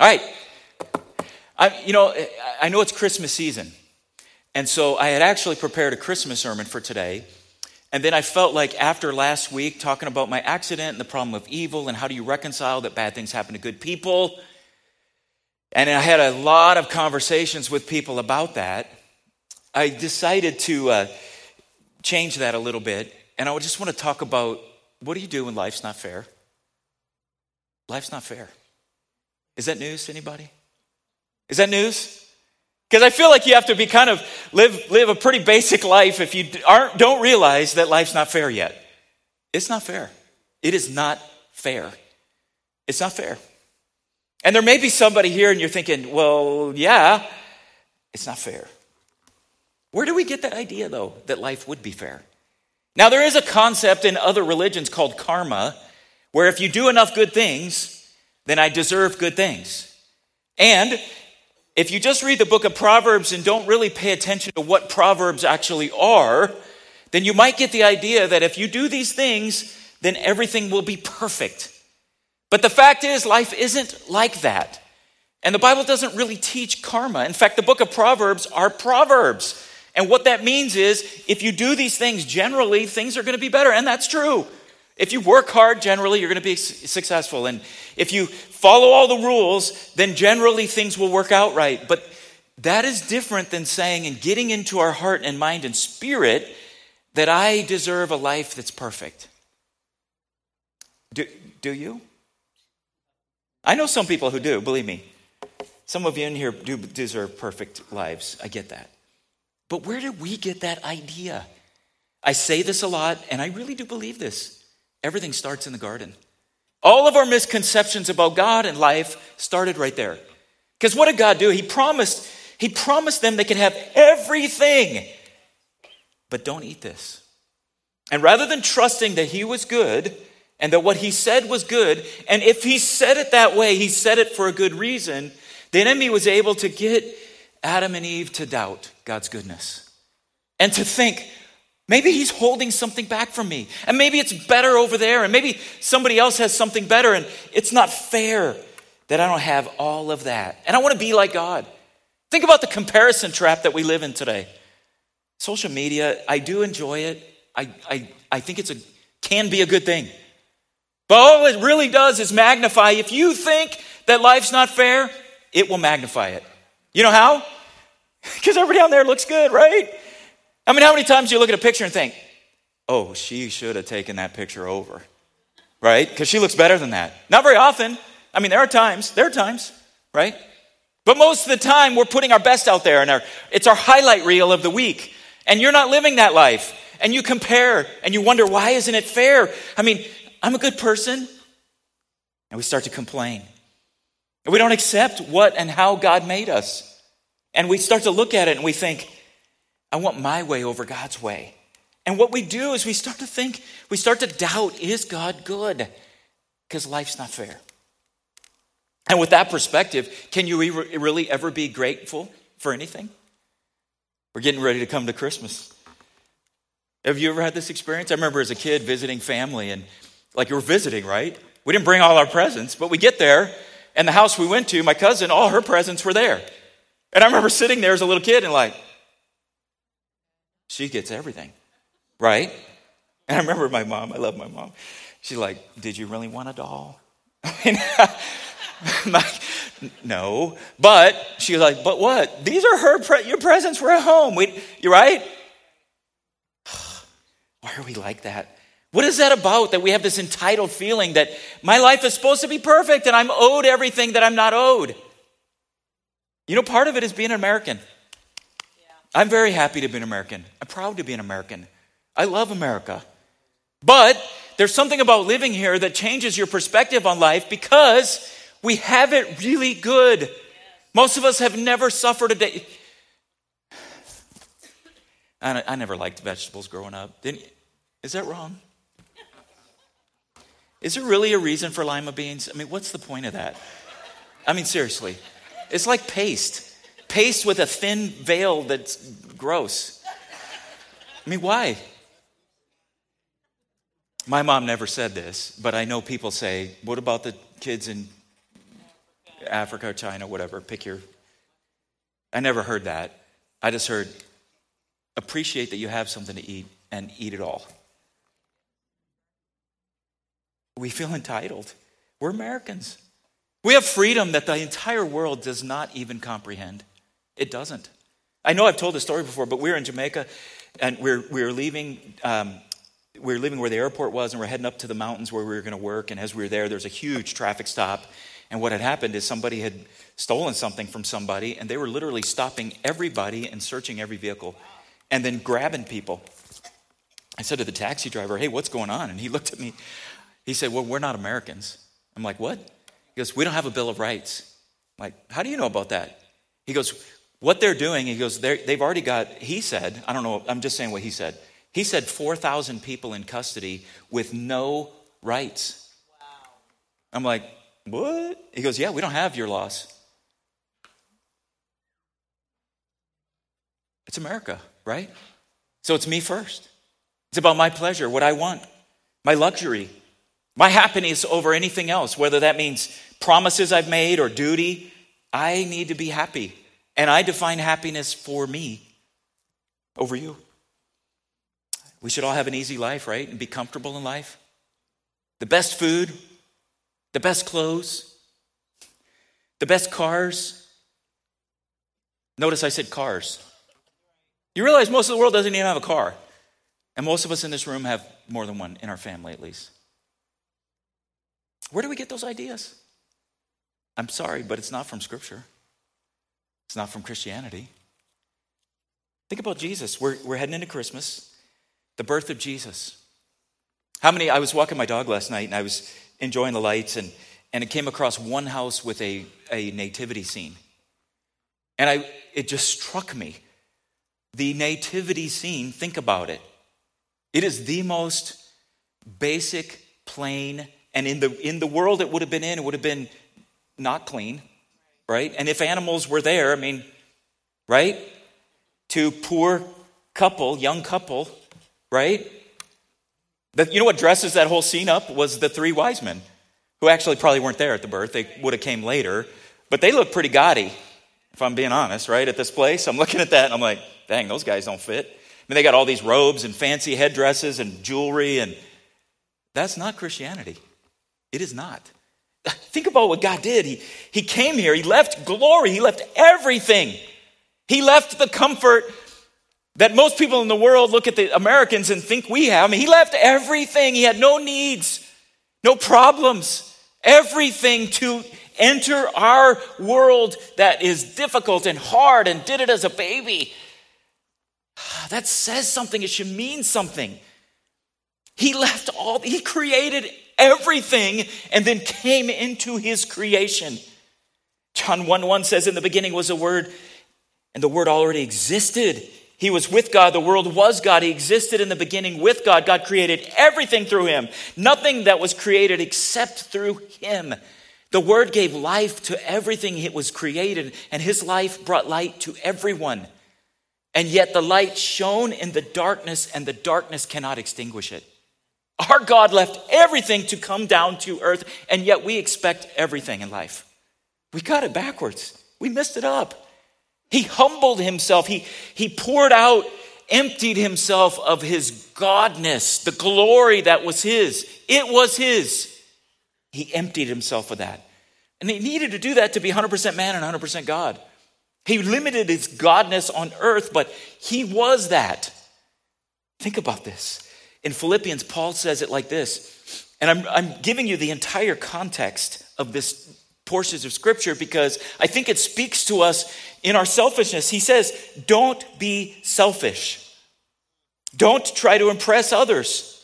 All right. I, you know, I know it's Christmas season. And so I had actually prepared a Christmas sermon for today. And then I felt like after last week, talking about my accident and the problem of evil and how do you reconcile that bad things happen to good people. And I had a lot of conversations with people about that. I decided to uh, change that a little bit. And I just want to talk about what do you do when life's not fair? Life's not fair. Is that news to anybody? Is that news? Because I feel like you have to be kind of live, live a pretty basic life if you aren't, don't realize that life's not fair yet. It's not fair. It is not fair. It's not fair. And there may be somebody here and you're thinking, well, yeah, it's not fair. Where do we get that idea, though, that life would be fair? Now, there is a concept in other religions called karma, where if you do enough good things, then I deserve good things. And if you just read the book of Proverbs and don't really pay attention to what Proverbs actually are, then you might get the idea that if you do these things, then everything will be perfect. But the fact is, life isn't like that. And the Bible doesn't really teach karma. In fact, the book of Proverbs are proverbs. And what that means is if you do these things, generally things are going to be better. And that's true. If you work hard, generally you're going to be successful. And if you follow all the rules, then generally things will work out right. But that is different than saying and getting into our heart and mind and spirit that I deserve a life that's perfect. Do, do you? I know some people who do, believe me. Some of you in here do deserve perfect lives. I get that. But where did we get that idea? I say this a lot, and I really do believe this. Everything starts in the garden. All of our misconceptions about God and life started right there. Because what did God do? He promised, He promised them they could have everything. But don't eat this. And rather than trusting that He was good and that what He said was good, and if He said it that way, He said it for a good reason, the enemy was able to get Adam and Eve to doubt God's goodness and to think, maybe he's holding something back from me. And maybe it's better over there. And maybe somebody else has something better. And it's not fair that I don't have all of that. And I want to be like God. Think about the comparison trap that we live in today. Social media, I do enjoy it. I, I, I think it's a can be a good thing. But all it really does is magnify. If you think that life's not fair, it will magnify it. You know how? Because everybody on there looks good, right? I mean, how many times do you look at a picture and think, oh, she should have taken that picture over, right? Because she looks better than that. Not very often. I mean, there are times, there are times, right? But most of the time, we're putting our best out there, and our, it's our highlight reel of the week. And you're not living that life. And you compare, and you wonder, why isn't it fair? I mean, I'm a good person. And we start to complain. And we don't accept what and how God made us. And we start to look at it and we think, I want my way over God's way. And what we do is we start to think, we start to doubt, is God good? Because life's not fair. And with that perspective, can you really ever be grateful for anything? We're getting ready to come to Christmas. Have you ever had this experience? I remember as a kid visiting family, and like you were visiting, right? We didn't bring all our presents, but we get there, and the house we went to, my cousin, all her presents were there. And I remember sitting there as a little kid and like, she gets everything, right? And I remember my mom, I love my mom. She's like, Did you really want a doll? I mean, like, no. But she's like, But what? These are her, pre- your presents. We're at home. We, you right? Why are we like that? What is that about that we have this entitled feeling that my life is supposed to be perfect and I'm owed everything that I'm not owed? You know, part of it is being an American. I'm very happy to be an American. I'm proud to be an American. I love America. But there's something about living here that changes your perspective on life because we have it really good. Most of us have never suffered a day. I, I never liked vegetables growing up. Didn't, is that wrong? Is there really a reason for lima beans? I mean, what's the point of that? I mean, seriously. It's like paste. Paste with a thin veil that's gross. I mean, why? My mom never said this, but I know people say, what about the kids in Africa, China, whatever, pick your. I never heard that. I just heard appreciate that you have something to eat and eat it all. We feel entitled. We're Americans. We have freedom that the entire world does not even comprehend. It doesn't. I know I've told this story before, but we were in Jamaica and we're, we were leaving. Um, we were leaving where the airport was and we're heading up to the mountains where we were going to work. And as we were there, there's a huge traffic stop. And what had happened is somebody had stolen something from somebody, and they were literally stopping everybody and searching every vehicle and then grabbing people. I said to the taxi driver, Hey, what's going on? And he looked at me. He said, Well, we're not Americans. I'm like, What? He goes, We don't have a Bill of Rights. I'm like, How do you know about that? He goes, What they're doing, he goes, They've already got, he said, I don't know, I'm just saying what he said. He said 4,000 people in custody with no rights. Wow. I'm like, What? He goes, Yeah, we don't have your laws. It's America, right? So it's me first. It's about my pleasure, what I want, my luxury, my happiness over anything else, whether that means promises I've made or duty. I need to be happy. And I define happiness for me over you. We should all have an easy life, right? And be comfortable in life. The best food, the best clothes, the best cars. Notice I said cars. You realize most of the world doesn't even have a car. And most of us in this room have more than one, in our family at least. Where do we get those ideas? I'm sorry, but it's not from Scripture, it's not from Christianity. Think about Jesus. We're, we're heading into Christmas, the birth of Jesus. How many? I was walking my dog last night and I was enjoying the lights, and, and it came across one house with a, a nativity scene. And I, it just struck me the nativity scene, think about it. It is the most basic, plain, and in the, in the world it would have been in, it would have been not clean, right? And if animals were there, I mean, right? To poor couple, young couple, right? You know what dresses that whole scene up was the three wise men, who actually probably weren't there at the birth. They would have came later, but they look pretty gaudy, if I'm being honest, right? At this place, I'm looking at that and I'm like, dang, those guys don't fit. I mean, they got all these robes and fancy headdresses and jewelry, and that's not Christianity. It is not. Think about what God did. He, he came here, He left glory, He left everything. He left the comfort that most people in the world look at the Americans and think we have. I mean, He left everything. He had no needs, no problems, everything to enter our world that is difficult and hard and did it as a baby. That says something. It should mean something. He left all, he created everything and then came into his creation. John 1 1 says, In the beginning was a word, and the word already existed. He was with God. The world was God. He existed in the beginning with God. God created everything through him. Nothing that was created except through him. The word gave life to everything it was created, and his life brought light to everyone. And yet the light shone in the darkness, and the darkness cannot extinguish it. Our God left everything to come down to earth, and yet we expect everything in life. We got it backwards. We messed it up. He humbled himself. He, he poured out, emptied himself of his godness, the glory that was his. It was his. He emptied himself of that. And he needed to do that to be 100% man and 100% God. He limited his godness on earth, but he was that. Think about this. In Philippians, Paul says it like this, and I'm, I'm giving you the entire context of this portions of scripture because I think it speaks to us in our selfishness. He says, Don't be selfish. Don't try to impress others.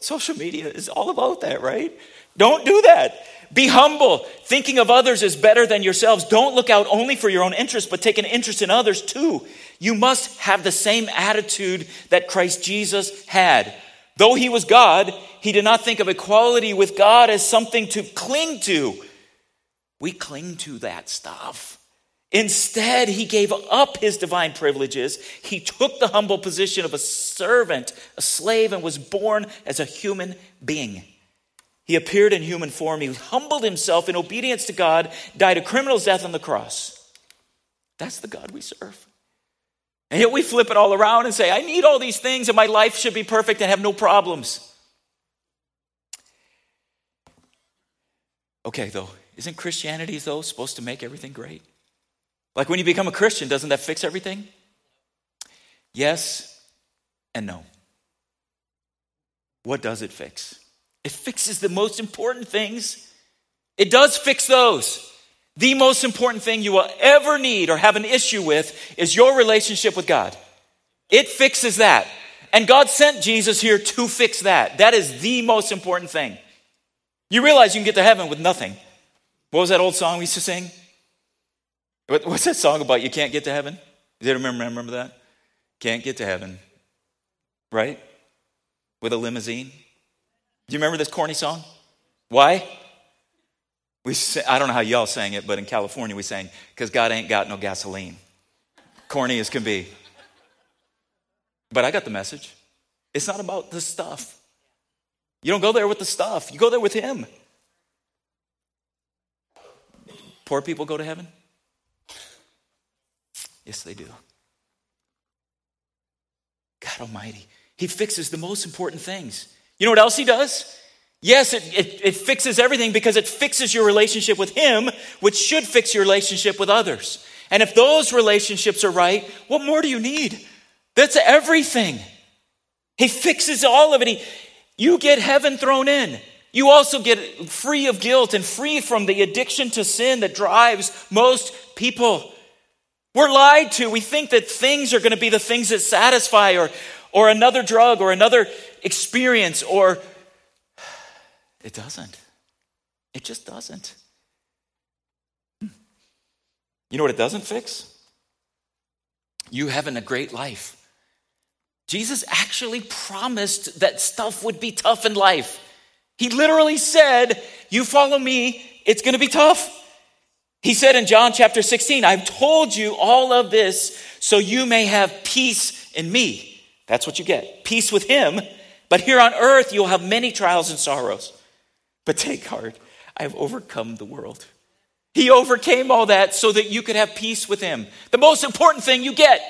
Social media is all about that, right? Don't do that. Be humble. Thinking of others is better than yourselves. Don't look out only for your own interest, but take an interest in others too. You must have the same attitude that Christ Jesus had. Though he was God, he did not think of equality with God as something to cling to. We cling to that stuff. Instead, he gave up his divine privileges. He took the humble position of a servant, a slave, and was born as a human being. He appeared in human form. He humbled himself in obedience to God, died a criminal's death on the cross. That's the God we serve. And yet we flip it all around and say, I need all these things and my life should be perfect and have no problems. Okay, though, isn't Christianity, though, supposed to make everything great? Like when you become a Christian, doesn't that fix everything? Yes and no. What does it fix? It fixes the most important things. It does fix those. The most important thing you will ever need or have an issue with is your relationship with God. It fixes that. And God sent Jesus here to fix that. That is the most important thing. You realize you can get to heaven with nothing. What was that old song we used to sing? What's that song about? You can't get to heaven? Does anyone remember, remember that? Can't get to heaven. Right? With a limousine. Do you remember this corny song? Why? We say, I don't know how y'all sang it, but in California we sang, because God ain't got no gasoline. Corny as can be. But I got the message. It's not about the stuff. You don't go there with the stuff, you go there with Him. Poor people go to heaven? Yes, they do. God Almighty. He fixes the most important things. You know what else He does? Yes, it, it, it, fixes everything because it fixes your relationship with Him, which should fix your relationship with others. And if those relationships are right, what more do you need? That's everything. He fixes all of it. He, you get heaven thrown in. You also get free of guilt and free from the addiction to sin that drives most people. We're lied to. We think that things are going to be the things that satisfy, or, or another drug, or another experience, or it doesn't. It just doesn't. You know what it doesn't fix? You having a great life. Jesus actually promised that stuff would be tough in life. He literally said, You follow me, it's to be tough. He said in John chapter 16, I've told you all of this so you may have peace in me. That's what you get peace with Him. But here on earth, you'll have many trials and sorrows. But take heart, I have overcome the world. He overcame all that so that you could have peace with Him. The most important thing you get.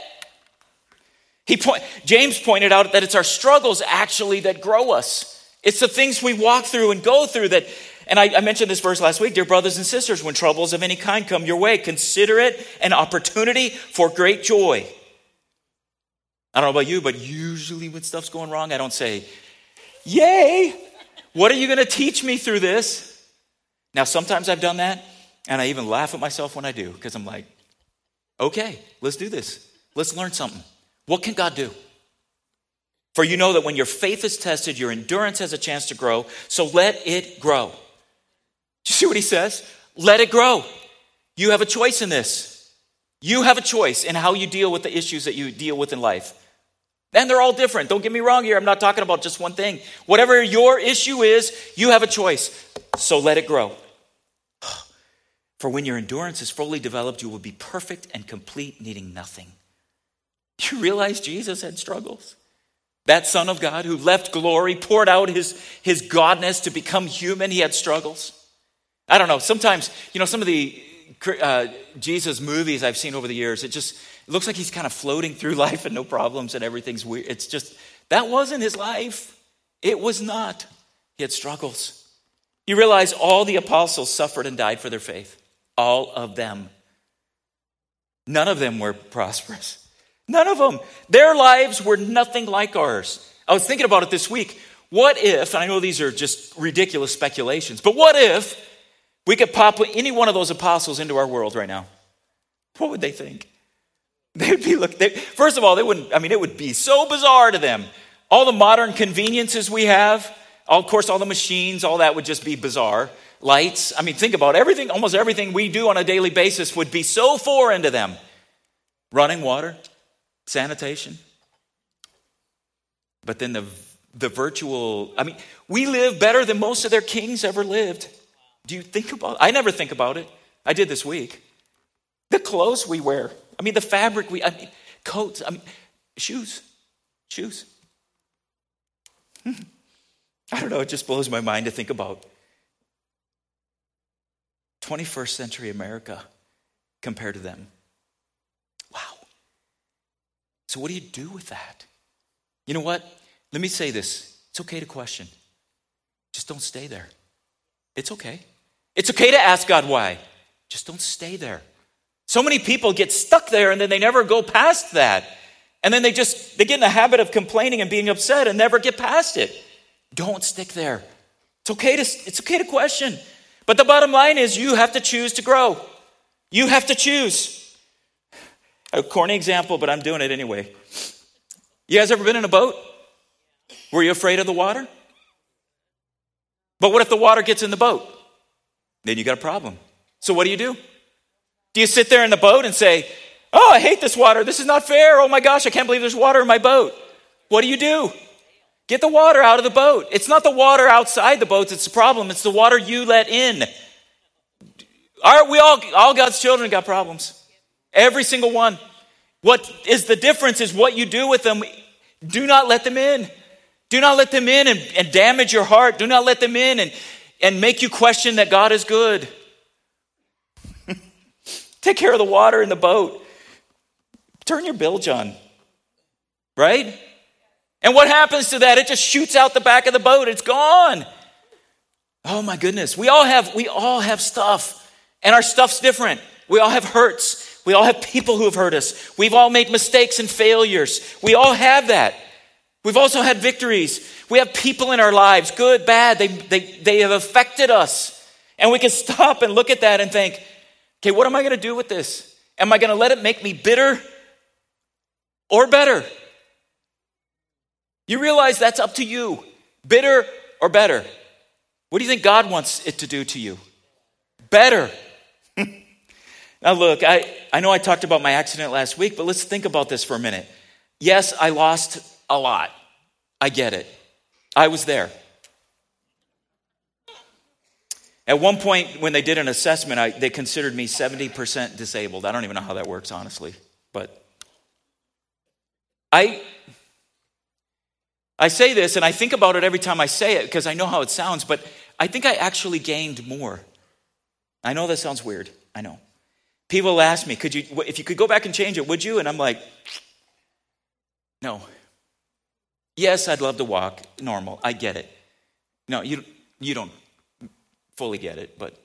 He point, James pointed out that it's our struggles actually that grow us. It's the things we walk through and go through that. And I, I mentioned this verse last week, dear brothers and sisters, when troubles of any kind come your way, consider it an opportunity for great joy. I don't know about you, but usually when stuff's going wrong, I don't say, Yay! What are you going to teach me through this? Now, sometimes I've done that, and I even laugh at myself when I do because I'm like, okay, let's do this. Let's learn something. What can God do? For you know that when your faith is tested, your endurance has a chance to grow, so let it grow. You see what he says? Let it grow. You have a choice in this. You have a choice in how you deal with the issues that you deal with in life. And they're all different. Don't get me wrong here. I'm not talking about just one thing. Whatever your issue is, you have a choice. So let it grow. For when your endurance is fully developed, you will be perfect and complete, needing nothing. You realize Jesus had struggles? That Son of God who left glory, poured out his, his godness to become human, he had struggles. I don't know. Sometimes, you know, some of the uh, Jesus movies I've seen over the years, it just it looks like he's kind of floating through life and no problems and everything's weird. It's just, that wasn't his life. It was not. He had struggles. You realize all the apostles suffered and died for their faith. All of them. None of them were prosperous. None of them. Their lives were nothing like ours. I was thinking about it this week. What if, and I know these are just ridiculous speculations, but what if we could pop any one of those apostles into our world right now? What would they think? They'd be look. They, first of all, they wouldn't. I mean, it would be so bizarre to them. All the modern conveniences we have, all, of course, all the machines, all that would just be bizarre. Lights. I mean, think about everything. Almost everything we do on a daily basis would be so foreign to them. Running water, sanitation. But then the the virtual. I mean, we live better than most of their kings ever lived. Do you think about? I never think about it. I did this week. The clothes we wear. I mean, the fabric we, I mean, coats, I mean, shoes, shoes. I don't know, it just blows my mind to think about 21st century America compared to them. Wow. So, what do you do with that? You know what? Let me say this it's okay to question, just don't stay there. It's okay. It's okay to ask God why, just don't stay there. So many people get stuck there and then they never go past that. And then they just they get in the habit of complaining and being upset and never get past it. Don't stick there. It's okay to it's okay to question. But the bottom line is you have to choose to grow. You have to choose. A corny example, but I'm doing it anyway. You guys ever been in a boat? Were you afraid of the water? But what if the water gets in the boat? Then you got a problem. So what do you do? Do you sit there in the boat and say, Oh, I hate this water. This is not fair. Oh my gosh, I can't believe there's water in my boat. What do you do? Get the water out of the boat. It's not the water outside the boat that's the problem, it's the water you let in. Aren't we all, all God's children got problems? Every single one. What is the difference is what you do with them. Do not let them in. Do not let them in and, and damage your heart. Do not let them in and, and make you question that God is good. Take care of the water in the boat. Turn your bilge on. Right? And what happens to that? It just shoots out the back of the boat. It's gone. Oh my goodness. We all have we all have stuff. And our stuff's different. We all have hurts. We all have people who have hurt us. We've all made mistakes and failures. We all have that. We've also had victories. We have people in our lives, good, bad, they, they, they have affected us. And we can stop and look at that and think, okay, what am I going to do with this? Am I going to let it make me bitter or better? You realize that's up to you bitter or better. What do you think God wants it to do to you? Better. now, look, I, I know I talked about my accident last week, but let's think about this for a minute. Yes, I lost a lot. I get it. I was there. At one point, when they did an assessment, I, they considered me 70% disabled. I don't even know how that works, honestly. But I, I say this, and I think about it every time I say it because I know how it sounds, but I think I actually gained more. I know that sounds weird. I know. People ask me, could you, if you could go back and change it, would you? And I'm like, no. Yes, I'd love to walk normal. I get it. No, you, you don't fully get it, but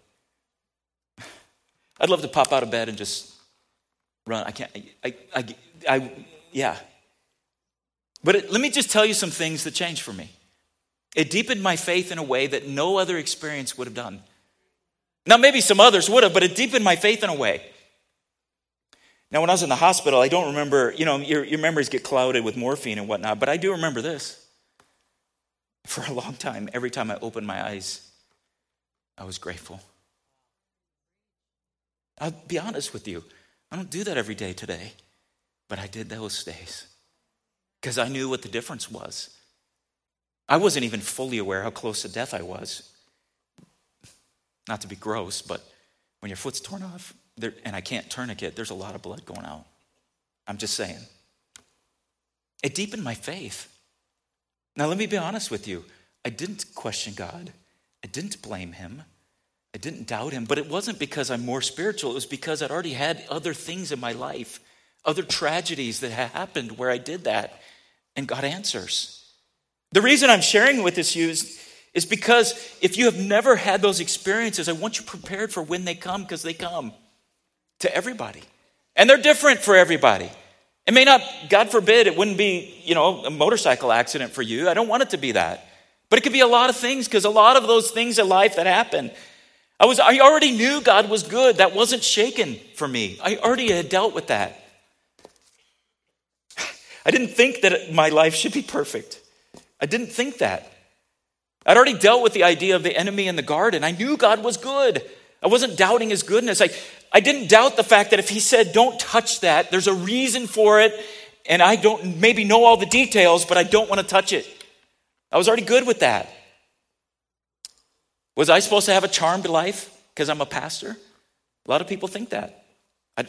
I'd love to pop out of bed and just run. I can't, I, I, I yeah. But it, let me just tell you some things that changed for me. It deepened my faith in a way that no other experience would have done. Now, maybe some others would have, but it deepened my faith in a way. Now, when I was in the hospital, I don't remember, you know, your, your memories get clouded with morphine and whatnot, but I do remember this. For a long time, every time I opened my eyes, I was grateful. I'll be honest with you, I don't do that every day today, but I did those days because I knew what the difference was. I wasn't even fully aware how close to death I was. Not to be gross, but when your foot's torn off, there, and I can't tourniquet, there's a lot of blood going out. I'm just saying. It deepened my faith. Now, let me be honest with you. I didn't question God, I didn't blame Him, I didn't doubt Him, but it wasn't because I'm more spiritual. It was because I'd already had other things in my life, other tragedies that happened where I did that, and God answers. The reason I'm sharing with this is, is because if you have never had those experiences, I want you prepared for when they come because they come to everybody. And they're different for everybody. It may not, God forbid, it wouldn't be, you know, a motorcycle accident for you. I don't want it to be that. But it could be a lot of things because a lot of those things in life that happen. I was I already knew God was good. That wasn't shaken for me. I already had dealt with that. I didn't think that my life should be perfect. I didn't think that. I'd already dealt with the idea of the enemy in the garden. I knew God was good. I wasn't doubting his goodness. I, I didn't doubt the fact that if he said, don't touch that, there's a reason for it, and I don't maybe know all the details, but I don't want to touch it. I was already good with that. Was I supposed to have a charmed life because I'm a pastor? A lot of people think that. I,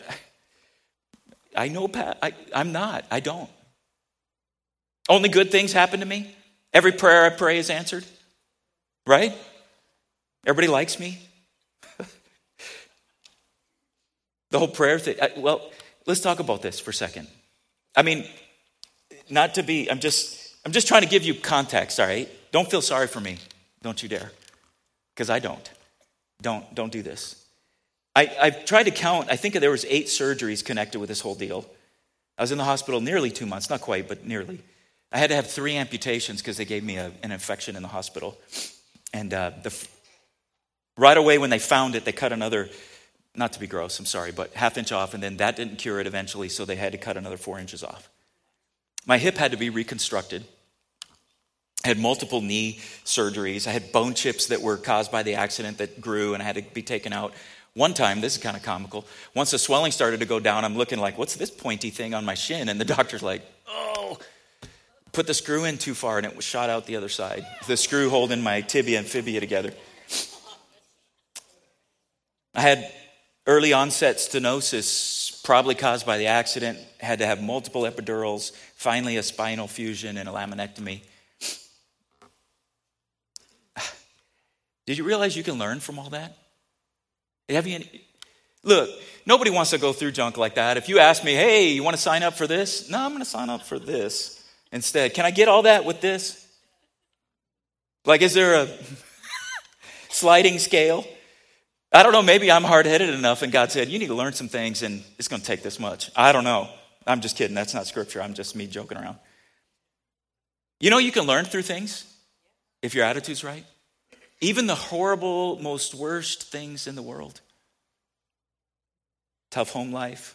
I know, I, I'm not. I don't. Only good things happen to me. Every prayer I pray is answered. Right? Everybody likes me? The whole prayer thing. Well, let's talk about this for a second. I mean, not to be, I'm just, I'm just trying to give you context, all right? Don't feel sorry for me. Don't you dare. Because I don't. Don't, don't do this. I, I've tried to count, I think there was eight surgeries connected with this whole deal. I was in the hospital nearly two months, not quite, but nearly. I had to have three amputations because they gave me a, an infection in the hospital. And uh, the, right away when they found it, they cut another, not to be gross, I'm sorry, but half inch off, and then that didn't cure it eventually, so they had to cut another four inches off. My hip had to be reconstructed. I had multiple knee surgeries. I had bone chips that were caused by the accident that grew and I had to be taken out. One time, this is kind of comical, once the swelling started to go down, I'm looking like, what's this pointy thing on my shin? And the doctor's like, oh, put the screw in too far and it was shot out the other side. The screw holding my tibia and fibia together. I had early onset stenosis, probably caused by the accident, had to have multiple epidurals, finally a spinal fusion and a laminectomy. Did you realize you can learn from all that? Have you any, look, nobody wants to go through junk like that. If you ask me, hey, you want to sign up for this? No, I'm going to sign up for this instead. Can I get all that with this? Like, is there a sliding scale? I don't know, maybe I'm hard headed enough, and God said, You need to learn some things, and it's going to take this much. I don't know. I'm just kidding. That's not scripture. I'm just me joking around. You know, you can learn through things if your attitude's right. Even the horrible, most worst things in the world tough home life,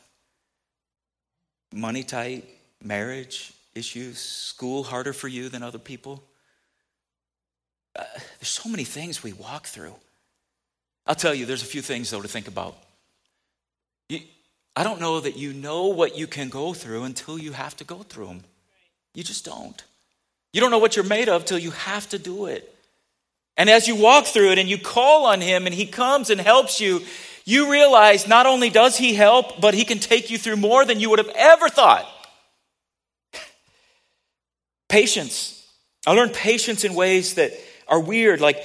money tight, marriage issues, school harder for you than other people. Uh, there's so many things we walk through. I'll tell you, there's a few things, though, to think about. You, I don't know that you know what you can go through until you have to go through them. You just don't. You don't know what you're made of till you have to do it. And as you walk through it and you call on Him and He comes and helps you, you realize not only does He help, but He can take you through more than you would have ever thought. patience. I learned patience in ways that are weird, like,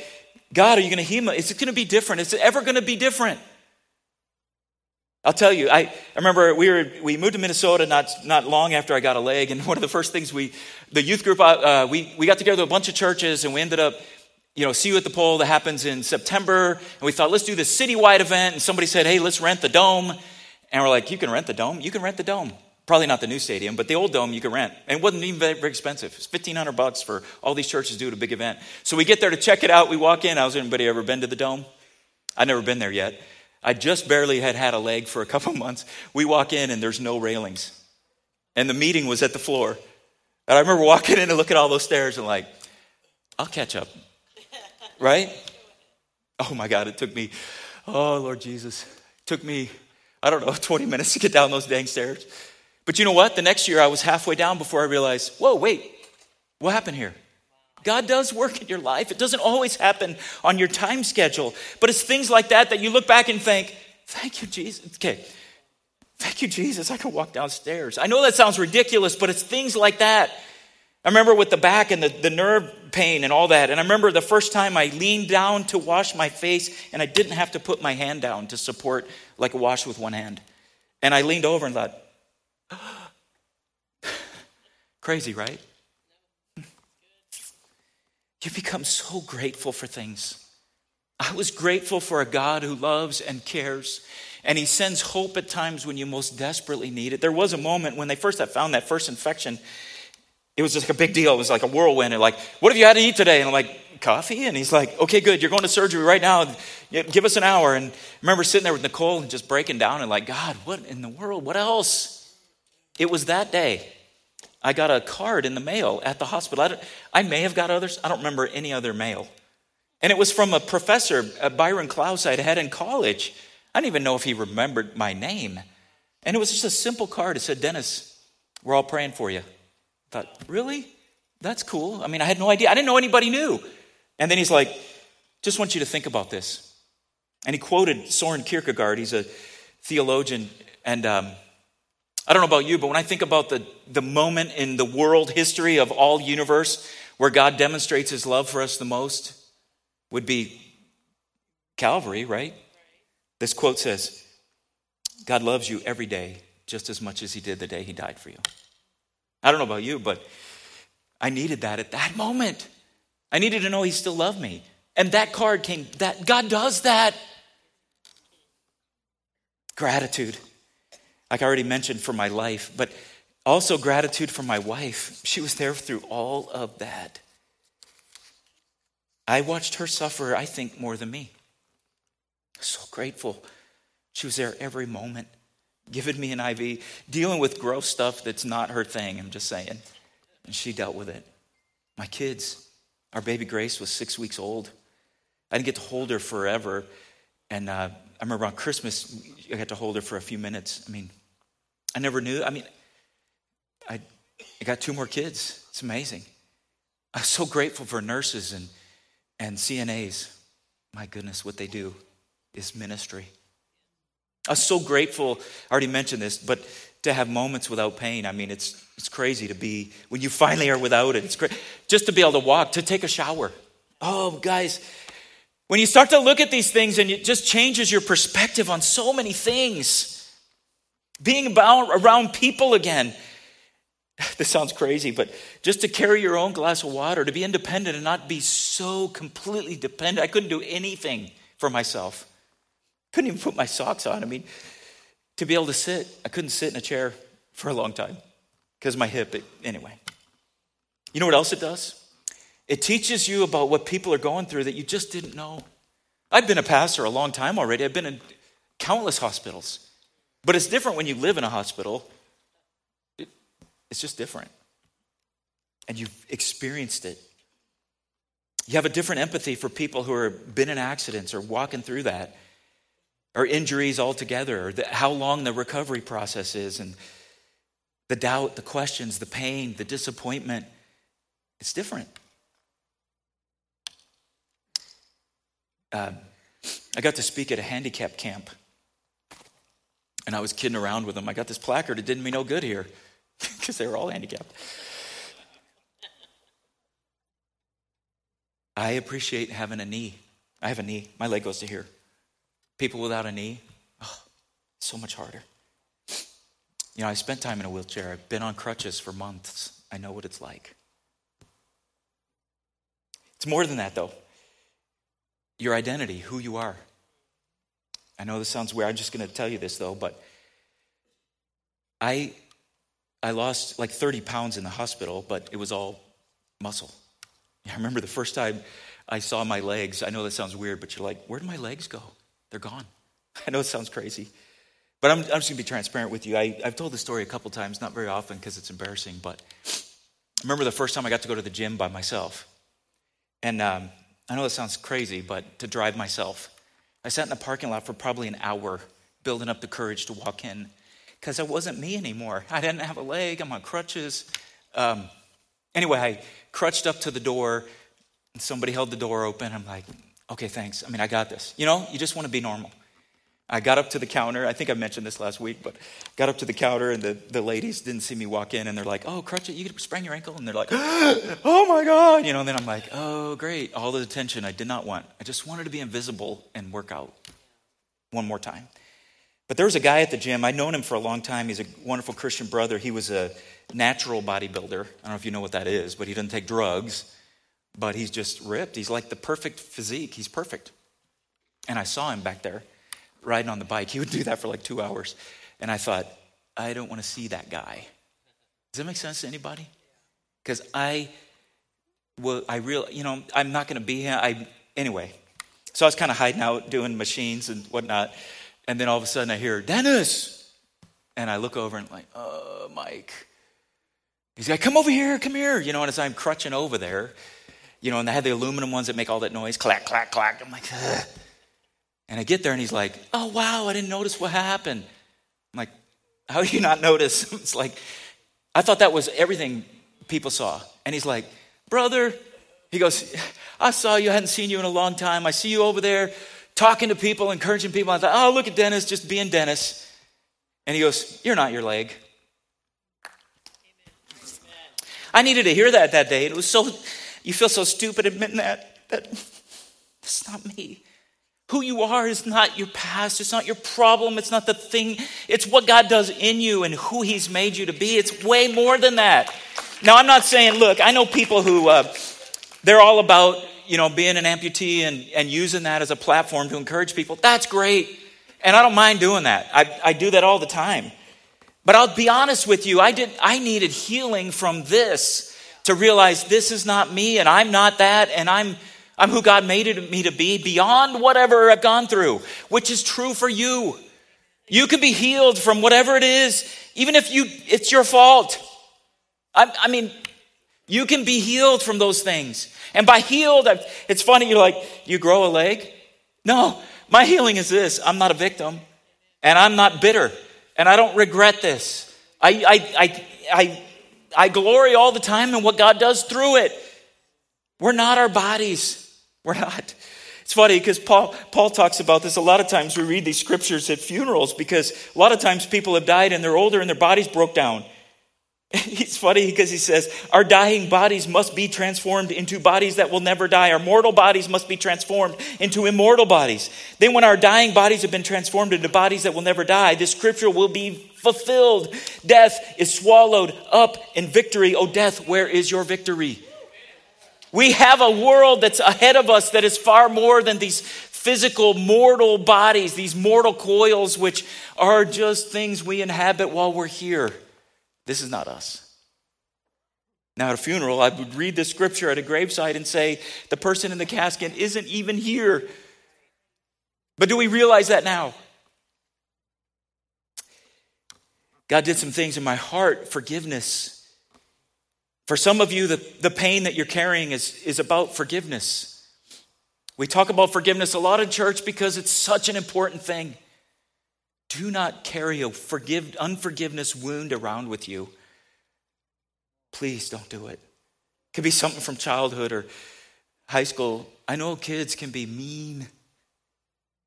God, are you going to heal me? Is it going to be different? Is it ever going to be different? I'll tell you, I, I remember we, were, we moved to Minnesota not, not long after I got a leg, and one of the first things we, the youth group, uh, uh we, we got together with a bunch of churches, and we ended up you know, see you at the pole that happens in September. And we thought, let's do this citywide event. And somebody said, hey, let's rent the dome. And we're like, you can rent the dome? You can rent the dome. Probably not the new stadium, but the old dome you could rent. And it wasn't even very, very expensive. It's 1500 bucks for all these churches do a big event. So we get there to check it out. We walk in. I was anybody ever been to the dome? I'd never been there yet. I just barely had had a leg for a couple months. We walk in and there's no railings. And the meeting was at the floor. And I remember walking in and looking at all those stairs and like, I'll catch up right? Oh my God, it took me, oh Lord Jesus, it took me, I don't know, 20 minutes to get down those dang stairs. But you know what? The next year I was halfway down before I realized, whoa, wait, what happened here? God does work in your life. It doesn't always happen on your time schedule, but it's things like that that you look back and think, thank you, Jesus. Okay, thank you, Jesus. I can walk downstairs. I know that sounds ridiculous, but it's things like that I remember with the back and the, the nerve pain and all that. And I remember the first time I leaned down to wash my face and I didn't have to put my hand down to support like a wash with one hand. And I leaned over and thought, crazy, right? You become so grateful for things. I was grateful for a God who loves and cares, and He sends hope at times when you most desperately need it. There was a moment when they first had found that first infection, it was just like a big deal. It was like a whirlwind. And like, what have you had to eat today? And I'm like, coffee? And he's like, okay, good. You're going to surgery right now. Give us an hour. And I remember sitting there with Nicole and just breaking down and like, God, what in the world? What else? It was that day. I got a card in the mail at the hospital. I, I may have got others. I don't remember any other mail. And it was from a professor, Byron Klaus, I'd had in college. I didn't even know if he remembered my name. And it was just a simple card. It said, Dennis, we're all praying for you I thought, really? That's cool. I mean, I had no idea. I didn't know anybody knew. And then he's like, just want you to think about this. And he quoted Soren Kierkegaard. He's a theologian. And um, I don't know about you, but when I think about the, the moment in the world history of all universe where God demonstrates his love for us the most, would be Calvary, right? This quote says, God loves you every day just as much as he did the day he died for you. I don't know about you, but I needed that at that moment. I needed to know he still loved me. And that card came, that God does that. Gratitude. Like I already mentioned for my life, but also gratitude for my wife. She was there through all of that. I watched her suffer, I think, more than me. So grateful. She was there every moment, giving me an IV, dealing with gross stuff that's not her thing, I'm just saying. And she dealt with it. My kids, our baby Grace was six weeks old. I didn't get to hold her forever. And uh, I remember on Christmas, I got to hold her for a few minutes. I mean, I never knew. I mean, I, I got two more kids. It's amazing. I'm so grateful for nurses and, and CNAs. My goodness, what they do is ministry. I was so grateful, I already mentioned this, but to have moments without pain. I mean, it's, it's crazy to be, when you finally are without it, it's great. Just to be able to walk, to take a shower. Oh, guys, when you start to look at these things and it just changes your perspective on so many things. Being about, around people again. This sounds crazy, but just to carry your own glass of water, to be independent and not be so completely dependent. I couldn't do anything for myself. Couldn't even put my socks on. I mean, to be able to sit, I couldn't sit in a chair for a long time because my hip, it, anyway. You know what else it does? It teaches you about what people are going through that you just didn't know. I've been a pastor a long time already. I've been in countless hospitals. But it's different when you live in a hospital. It, it's just different. And you've experienced it. You have a different empathy for people who have been in accidents or walking through that, or injuries altogether, or the, how long the recovery process is, and the doubt, the questions, the pain, the disappointment. It's different. Uh, I got to speak at a handicap camp. And I was kidding around with them. I got this placard. It didn't mean no good here because they were all handicapped. I appreciate having a knee. I have a knee. My leg goes to here. People without a knee, oh, so much harder. You know, I spent time in a wheelchair. I've been on crutches for months. I know what it's like. It's more than that, though. Your identity, who you are. I know this sounds weird. I'm just going to tell you this, though, but I, I lost like 30 pounds in the hospital, but it was all muscle. I remember the first time I saw my legs. I know that sounds weird, but you're like, where did my legs go? They're gone. I know it sounds crazy. But I'm, I'm just going to be transparent with you. I, have told the story a couple times, not very often because it's embarrassing, but I remember the first time I got to go to the gym by myself. And um, I know that sounds crazy, but to drive myself. I sat in the parking lot for probably an hour building up the courage to walk in because I wasn't me anymore. I didn't have a leg, I'm on crutches. Um, anyway, I crutched up to the door, and somebody held the door open. I'm like, okay, thanks. I mean, I got this. You know, you just want to be normal. I got up to the counter. I think I mentioned this last week, but got up to the counter and the, the ladies didn't see me walk in and they're like, oh, crutch it, you sprain your ankle? And they're like, oh my God. You know, and then I'm like, oh, great. All the attention I did not want. I just wanted to be invisible and work out one more time. But there was a guy at the gym. I'd known him for a long time. He's a wonderful Christian brother. He was a natural bodybuilder. I don't know if you know what that is, but he doesn't take drugs. But he's just ripped. He's like the perfect physique. He's perfect. And I saw him back there riding on the bike. He would do that for like two hours. And I thought, I don't want to see that guy. Does that make sense to anybody? Because I, well, I real, you know, I'm not going to be here. I anyway. So I was kind of hiding out doing machines and whatnot, and then all of a sudden I hear Dennis, and I look over and like, oh, Mike. He's like, come over here, come here. You know, and as I'm crutching over there, you know, and they had the aluminum ones that make all that noise, clack, clack, clack. I'm like, Ugh. And I get there and he's like, oh, wow, I didn't notice what happened. I'm like, how do you not notice? it's like, I thought that was everything people saw. And he's like, brother, he goes, I saw you, I hadn't seen you in a long time. I see you over there talking to people, encouraging people. I thought, oh, look at Dennis, just being Dennis. And he goes, You're not your leg. I needed to hear that that day. It was so, you feel so stupid admitting that. that That's not me. Who you are is not your past. It's not your problem. It's not the thing. It's what God does in you and who He's made you to be. It's way more than that. Now, I'm not saying, look, I know people who, uh, they're all about, you know, being an amputee and, and using that as a platform to encourage people. That's great. And I don't mind doing that. I, I do that all the time. But I'll be honest with you, I, did, I needed healing from this to realize this is not me and I'm not that and I'm I'm who God made me to be beyond whatever I've gone through, which is true for you. You can be healed from whatever it is, even if you it's your fault. I, I mean, you can be healed from those things. And by healed, i it's funny, you're like, you grow a leg? No, my healing is this I'm not a victim, and I'm not bitter, and I don't regret this. I, I, I, I, I glory all the time in what God does through it. We're not our bodies. We're not. It's funny because Paul, Paul talks about this. A lot of times we read these scriptures at funerals because a lot of times people have died and they're older and their bodies broke down. It's funny because he says, Our dying bodies must be transformed into bodies that will never die. Our mortal bodies must be transformed into immortal bodies. Then, when our dying bodies have been transformed into bodies that will never die, this scripture will be fulfilled. Death is swallowed up in victory. Oh, death, where is your victory? We have a world that's ahead of us that is far more than these physical, mortal bodies, these mortal coils, which are just things we inhabit while we're here. This is not us. Now, at a funeral, I would read the scripture at a gravesite and say, the person in the casket isn't even here. But do we realize that now? God did some things in my heart, forgiveness. For some of you, the, the pain that you're carrying is, is about forgiveness. We talk about forgiveness a lot in church because it's such an important thing. Do not carry a forgive, unforgiveness wound around with you. Please don't do it. It could be something from childhood or high school. I know kids can be mean.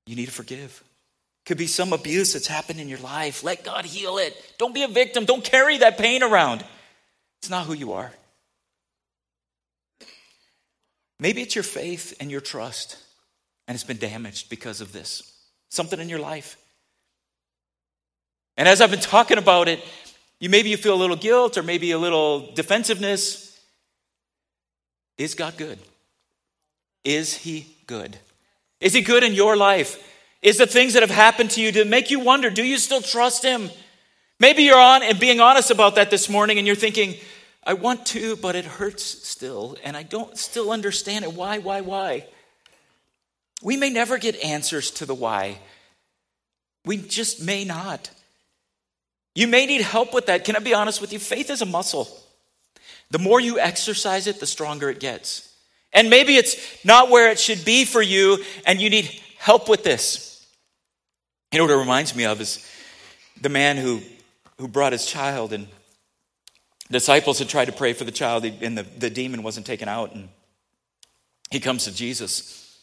You need to forgive. It Could be some abuse that's happened in your life. Let God heal it. Don't be a victim. Don't carry that pain around. It's not who you are. Maybe it's your faith and your trust, and it's been damaged because of this. Something in your life. And as I've been talking about it, you maybe you feel a little guilt or maybe a little defensiveness. Is God good? Is he good? Is he good in your life? Is the things that have happened to you to make you wonder, do you still trust him? Maybe you're on and being honest about that this morning and you're thinking, I want to, but it hurts still, and I don't still understand it. Why, why, why? We may never get answers to the why. We just may not. You may need help with that. Can I be honest with you? Faith is a muscle. The more you exercise it, the stronger it gets. And maybe it's not where it should be for you, and you need help with this. You know what it reminds me of is the man who who brought his child and disciples had tried to pray for the child and the, the demon wasn't taken out and he comes to jesus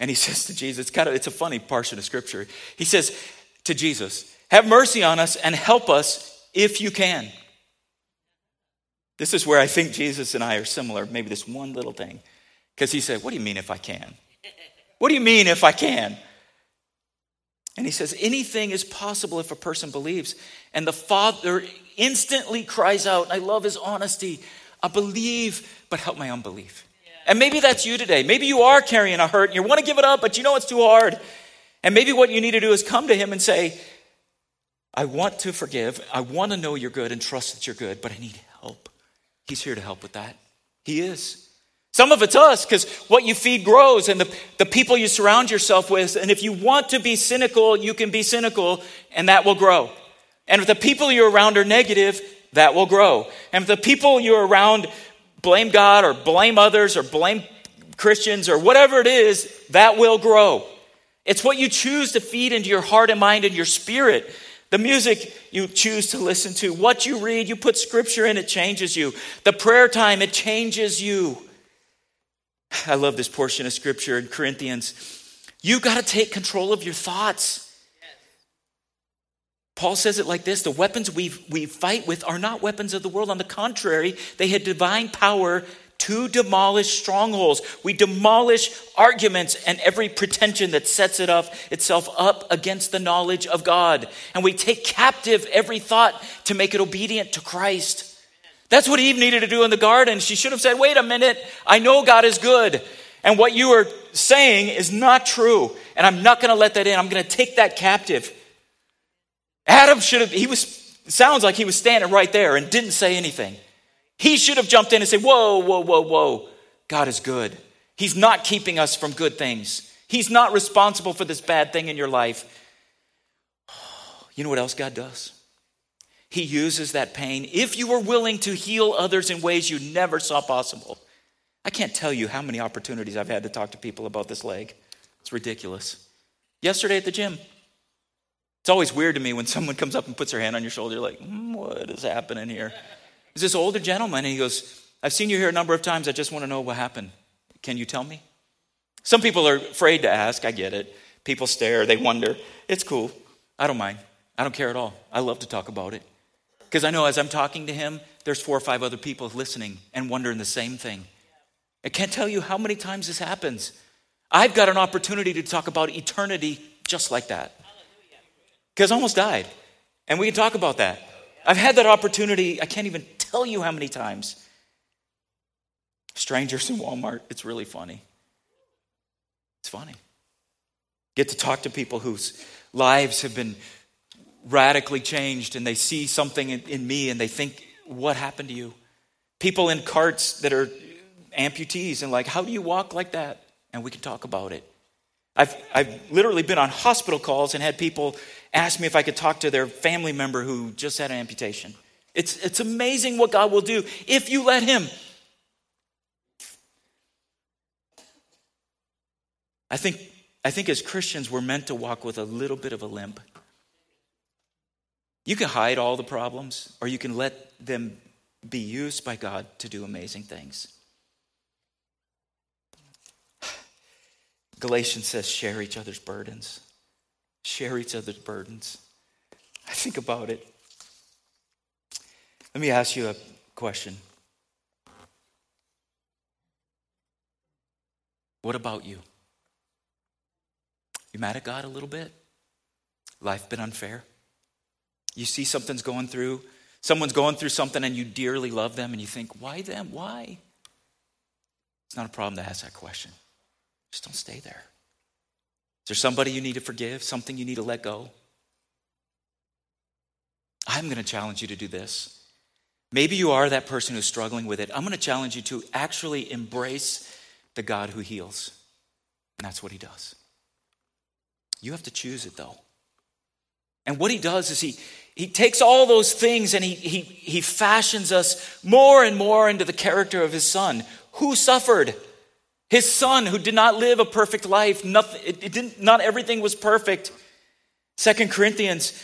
and he says to jesus it's kind of it's a funny portion of scripture. He says to jesus have mercy on us and help us if you can. This is where i think jesus and i are similar maybe this one little thing because he said what do you mean if i can? What do you mean if i can and he says, anything is possible if a person believes. And the father instantly cries out, I love his honesty. I believe, but help my unbelief. Yeah. And maybe that's you today. Maybe you are carrying a hurt and you want to give it up, but you know it's too hard. And maybe what you need to do is come to him and say, I want to forgive. I want to know you're good and trust that you're good, but I need help. He's here to help with that. He is. Some of it's us because what you feed grows and the, the people you surround yourself with. And if you want to be cynical, you can be cynical and that will grow. And if the people you're around are negative, that will grow. And if the people you're around blame God or blame others or blame Christians or whatever it is, that will grow. It's what you choose to feed into your heart and mind and your spirit. The music you choose to listen to, what you read, you put scripture in, it changes you. The prayer time, it changes you. I love this portion of scripture in Corinthians. You've got to take control of your thoughts. Paul says it like this the weapons we, we fight with are not weapons of the world. On the contrary, they had divine power to demolish strongholds. We demolish arguments and every pretension that sets it up itself up against the knowledge of God. And we take captive every thought to make it obedient to Christ. That's what Eve needed to do in the garden. She should have said, Wait a minute, I know God is good. And what you are saying is not true. And I'm not going to let that in. I'm going to take that captive. Adam should have, he was, sounds like he was standing right there and didn't say anything. He should have jumped in and said, Whoa, whoa, whoa, whoa. God is good. He's not keeping us from good things. He's not responsible for this bad thing in your life. You know what else God does? He uses that pain if you are willing to heal others in ways you never saw possible. I can't tell you how many opportunities I've had to talk to people about this leg. It's ridiculous. Yesterday at the gym, it's always weird to me when someone comes up and puts their hand on your shoulder, like, mm, what is happening here? Is this older gentleman, and he goes, I've seen you here a number of times. I just want to know what happened. Can you tell me? Some people are afraid to ask. I get it. People stare, they wonder. It's cool. I don't mind. I don't care at all. I love to talk about it. Because I know as I'm talking to him, there's four or five other people listening and wondering the same thing. I can't tell you how many times this happens. I've got an opportunity to talk about eternity just like that because I almost died. And we can talk about that. I've had that opportunity, I can't even tell you how many times. Strangers in Walmart, it's really funny. It's funny. Get to talk to people whose lives have been radically changed and they see something in, in me and they think, What happened to you? People in carts that are amputees and like, How do you walk like that? And we can talk about it. I've, I've literally been on hospital calls and had people ask me if I could talk to their family member who just had an amputation. It's, it's amazing what God will do if you let Him. I think, I think as Christians, we're meant to walk with a little bit of a limp. You can hide all the problems, or you can let them be used by God to do amazing things. Galatians says, share each other's burdens. Share each other's burdens. I think about it. Let me ask you a question. What about you? You mad at God a little bit? Life been unfair? You see something's going through, someone's going through something and you dearly love them and you think, why them? Why? It's not a problem to ask that question. Just don't stay there. Is there somebody you need to forgive? Something you need to let go? I'm going to challenge you to do this. Maybe you are that person who's struggling with it. I'm going to challenge you to actually embrace the God who heals. And that's what he does. You have to choose it though. And what he does is he, he takes all those things and he, he, he fashions us more and more into the character of his son who suffered his son, who did not live a perfect life, nothing, it, didn't, not everything was perfect. Second Corinthians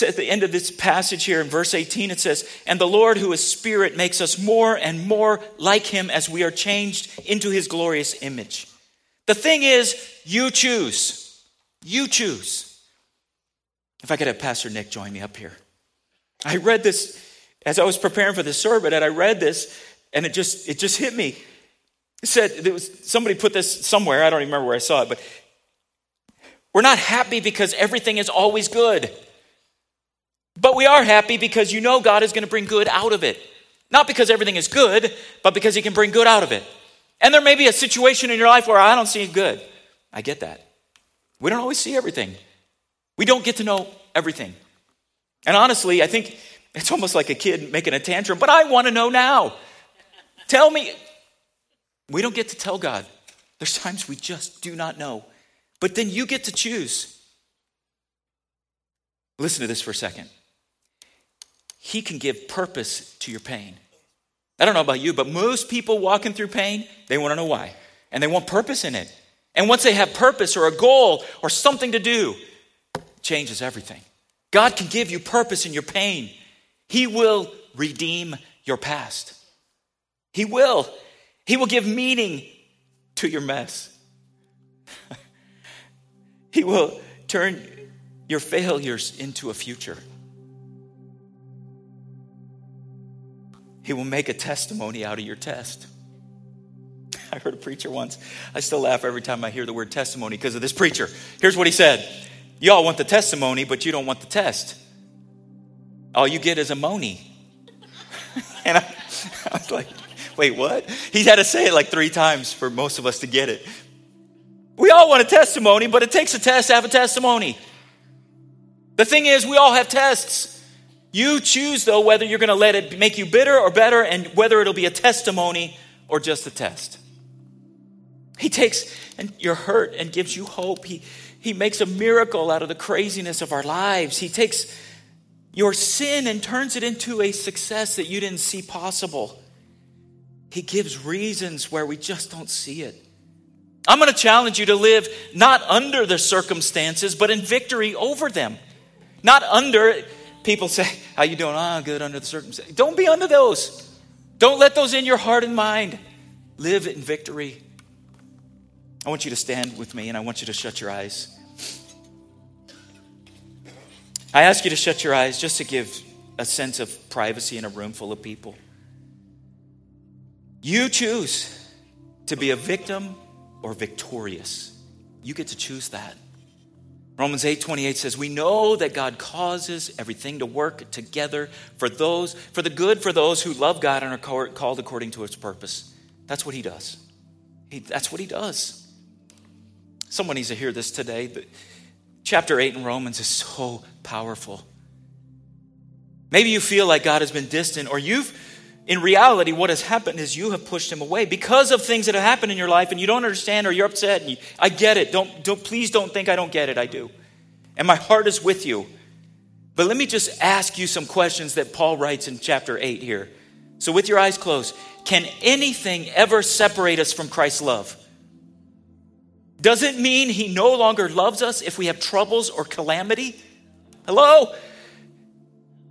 at the end of this passage here in verse 18, it says, And the Lord, who is Spirit, makes us more and more like Him as we are changed into His glorious image. The thing is, you choose. You choose. If I could have Pastor Nick join me up here. I read this as I was preparing for the sermon, and I read this, and it just it just hit me. It said there was somebody put this somewhere, I don't remember where I saw it, but we're not happy because everything is always good. But we are happy because you know God is going to bring good out of it. Not because everything is good, but because He can bring good out of it. And there may be a situation in your life where I don't see good. I get that. We don't always see everything, we don't get to know everything. And honestly, I think it's almost like a kid making a tantrum, but I want to know now. Tell me, we don't get to tell God. There's times we just do not know. But then you get to choose. Listen to this for a second. He can give purpose to your pain. I don't know about you, but most people walking through pain, they want to know why. And they want purpose in it. And once they have purpose or a goal or something to do, changes everything. God can give you purpose in your pain. He will redeem your past. He will. He will give meaning to your mess. he will turn your failures into a future. He will make a testimony out of your test. I heard a preacher once. I still laugh every time I hear the word testimony because of this preacher. Here's what he said Y'all want the testimony, but you don't want the test. All you get is a money. and I, I was like, wait, what? He had to say it like three times for most of us to get it. We all want a testimony, but it takes a test to have a testimony. The thing is, we all have tests. You choose, though, whether you're going to let it make you bitter or better, and whether it'll be a testimony or just a test. He takes and your hurt and gives you hope. He, he makes a miracle out of the craziness of our lives. He takes your sin and turns it into a success that you didn't see possible. He gives reasons where we just don't see it. I'm going to challenge you to live not under the circumstances, but in victory over them. Not under, people say, How you doing? Ah, oh, good under the circumstances. Don't be under those. Don't let those in your heart and mind. Live in victory. I want you to stand with me and I want you to shut your eyes. I ask you to shut your eyes just to give a sense of privacy in a room full of people. You choose to be a victim or victorious. You get to choose that. Romans 8:28 says, "We know that God causes everything to work together for those for the good for those who love God and are called according to his purpose." That's what he does. He, that's what he does. Someone needs to hear this today. But Chapter 8 in Romans is so powerful. Maybe you feel like God has been distant, or you've, in reality, what has happened is you have pushed him away because of things that have happened in your life and you don't understand or you're upset. And you, I get it. Don't, don't, please don't think I don't get it. I do. And my heart is with you. But let me just ask you some questions that Paul writes in chapter 8 here. So, with your eyes closed, can anything ever separate us from Christ's love? Does it mean he no longer loves us if we have troubles or calamity? Hello?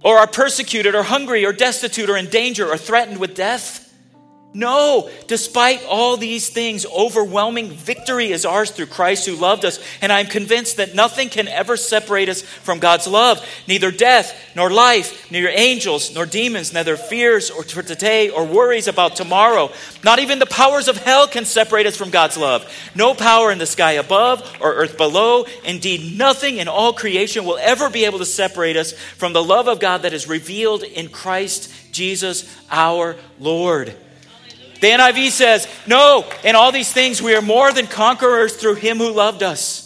Or are persecuted or hungry or destitute or in danger or threatened with death? No, despite all these things, overwhelming victory is ours through Christ who loved us. And I'm convinced that nothing can ever separate us from God's love. Neither death, nor life, neither angels, nor demons, neither fears or for today or worries about tomorrow. Not even the powers of hell can separate us from God's love. No power in the sky above or earth below. Indeed, nothing in all creation will ever be able to separate us from the love of God that is revealed in Christ Jesus our Lord. The NIV says, No, in all these things we are more than conquerors through him who loved us.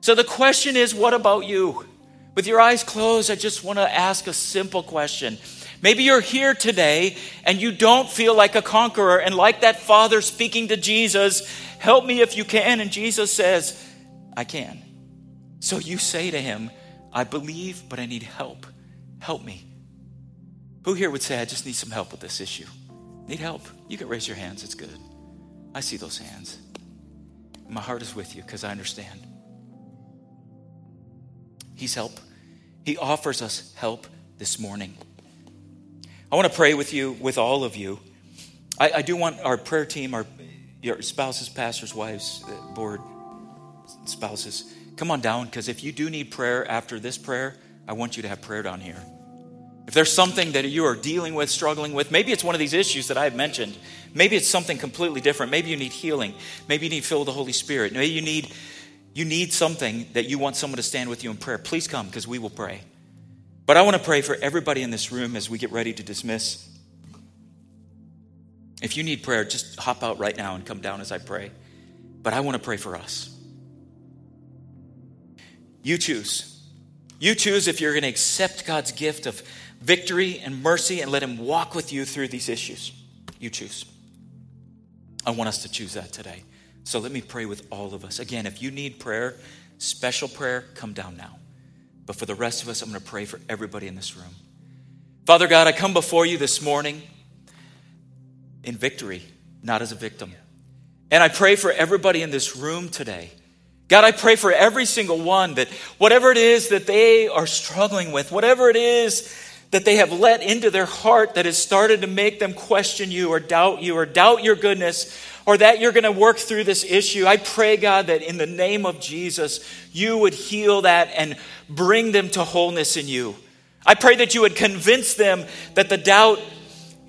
So the question is, what about you? With your eyes closed, I just want to ask a simple question. Maybe you're here today and you don't feel like a conqueror, and like that father speaking to Jesus, help me if you can. And Jesus says, I can. So you say to him, I believe, but I need help. Help me. Who here would say, I just need some help with this issue? Need help? You can raise your hands. It's good. I see those hands. My heart is with you because I understand. He's help. He offers us help this morning. I want to pray with you, with all of you. I, I do want our prayer team, our your spouses, pastors, wives, uh, board spouses, come on down because if you do need prayer after this prayer, I want you to have prayer down here. If there's something that you are dealing with, struggling with, maybe it's one of these issues that I've mentioned. Maybe it's something completely different. Maybe you need healing. Maybe you need fill with the Holy Spirit. Maybe you need you need something that you want someone to stand with you in prayer. Please come because we will pray. But I want to pray for everybody in this room as we get ready to dismiss. If you need prayer, just hop out right now and come down as I pray. But I want to pray for us. You choose. You choose if you're going to accept God's gift of victory and mercy and let Him walk with you through these issues. You choose. I want us to choose that today. So let me pray with all of us. Again, if you need prayer, special prayer, come down now. But for the rest of us, I'm going to pray for everybody in this room. Father God, I come before you this morning in victory, not as a victim. And I pray for everybody in this room today. God, I pray for every single one that whatever it is that they are struggling with, whatever it is that they have let into their heart that has started to make them question you or doubt you or doubt your goodness or that you're going to work through this issue. I pray, God, that in the name of Jesus, you would heal that and bring them to wholeness in you. I pray that you would convince them that the doubt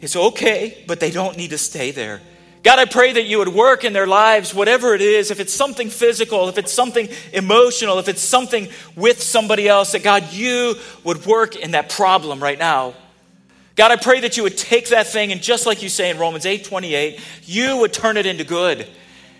is okay, but they don't need to stay there. God, I pray that you would work in their lives, whatever it is, if it's something physical, if it's something emotional, if it's something with somebody else, that God, you would work in that problem right now. God, I pray that you would take that thing and just like you say in Romans 8 28, you would turn it into good.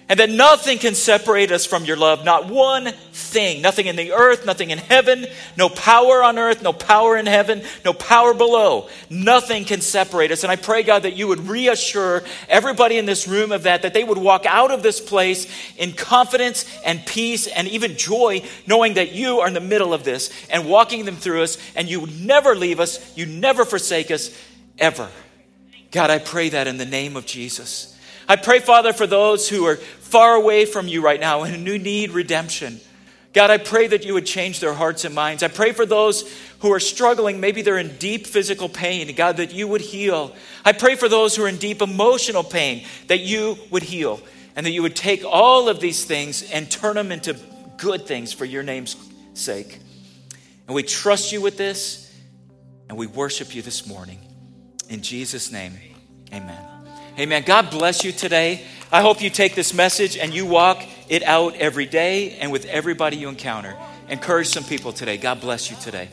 And that nothing can separate us from your love. Not one thing. Nothing in the earth, nothing in heaven, no power on earth, no power in heaven, no power below. Nothing can separate us. And I pray, God, that you would reassure everybody in this room of that, that they would walk out of this place in confidence and peace and even joy, knowing that you are in the middle of this and walking them through us, and you would never leave us, you never forsake us, ever. God, I pray that in the name of Jesus. I pray, Father, for those who are far away from you right now and who need redemption. God, I pray that you would change their hearts and minds. I pray for those who are struggling. Maybe they're in deep physical pain. God, that you would heal. I pray for those who are in deep emotional pain, that you would heal. And that you would take all of these things and turn them into good things for your name's sake. And we trust you with this, and we worship you this morning. In Jesus' name, amen. Amen. God bless you today. I hope you take this message and you walk it out every day and with everybody you encounter. Encourage some people today. God bless you today.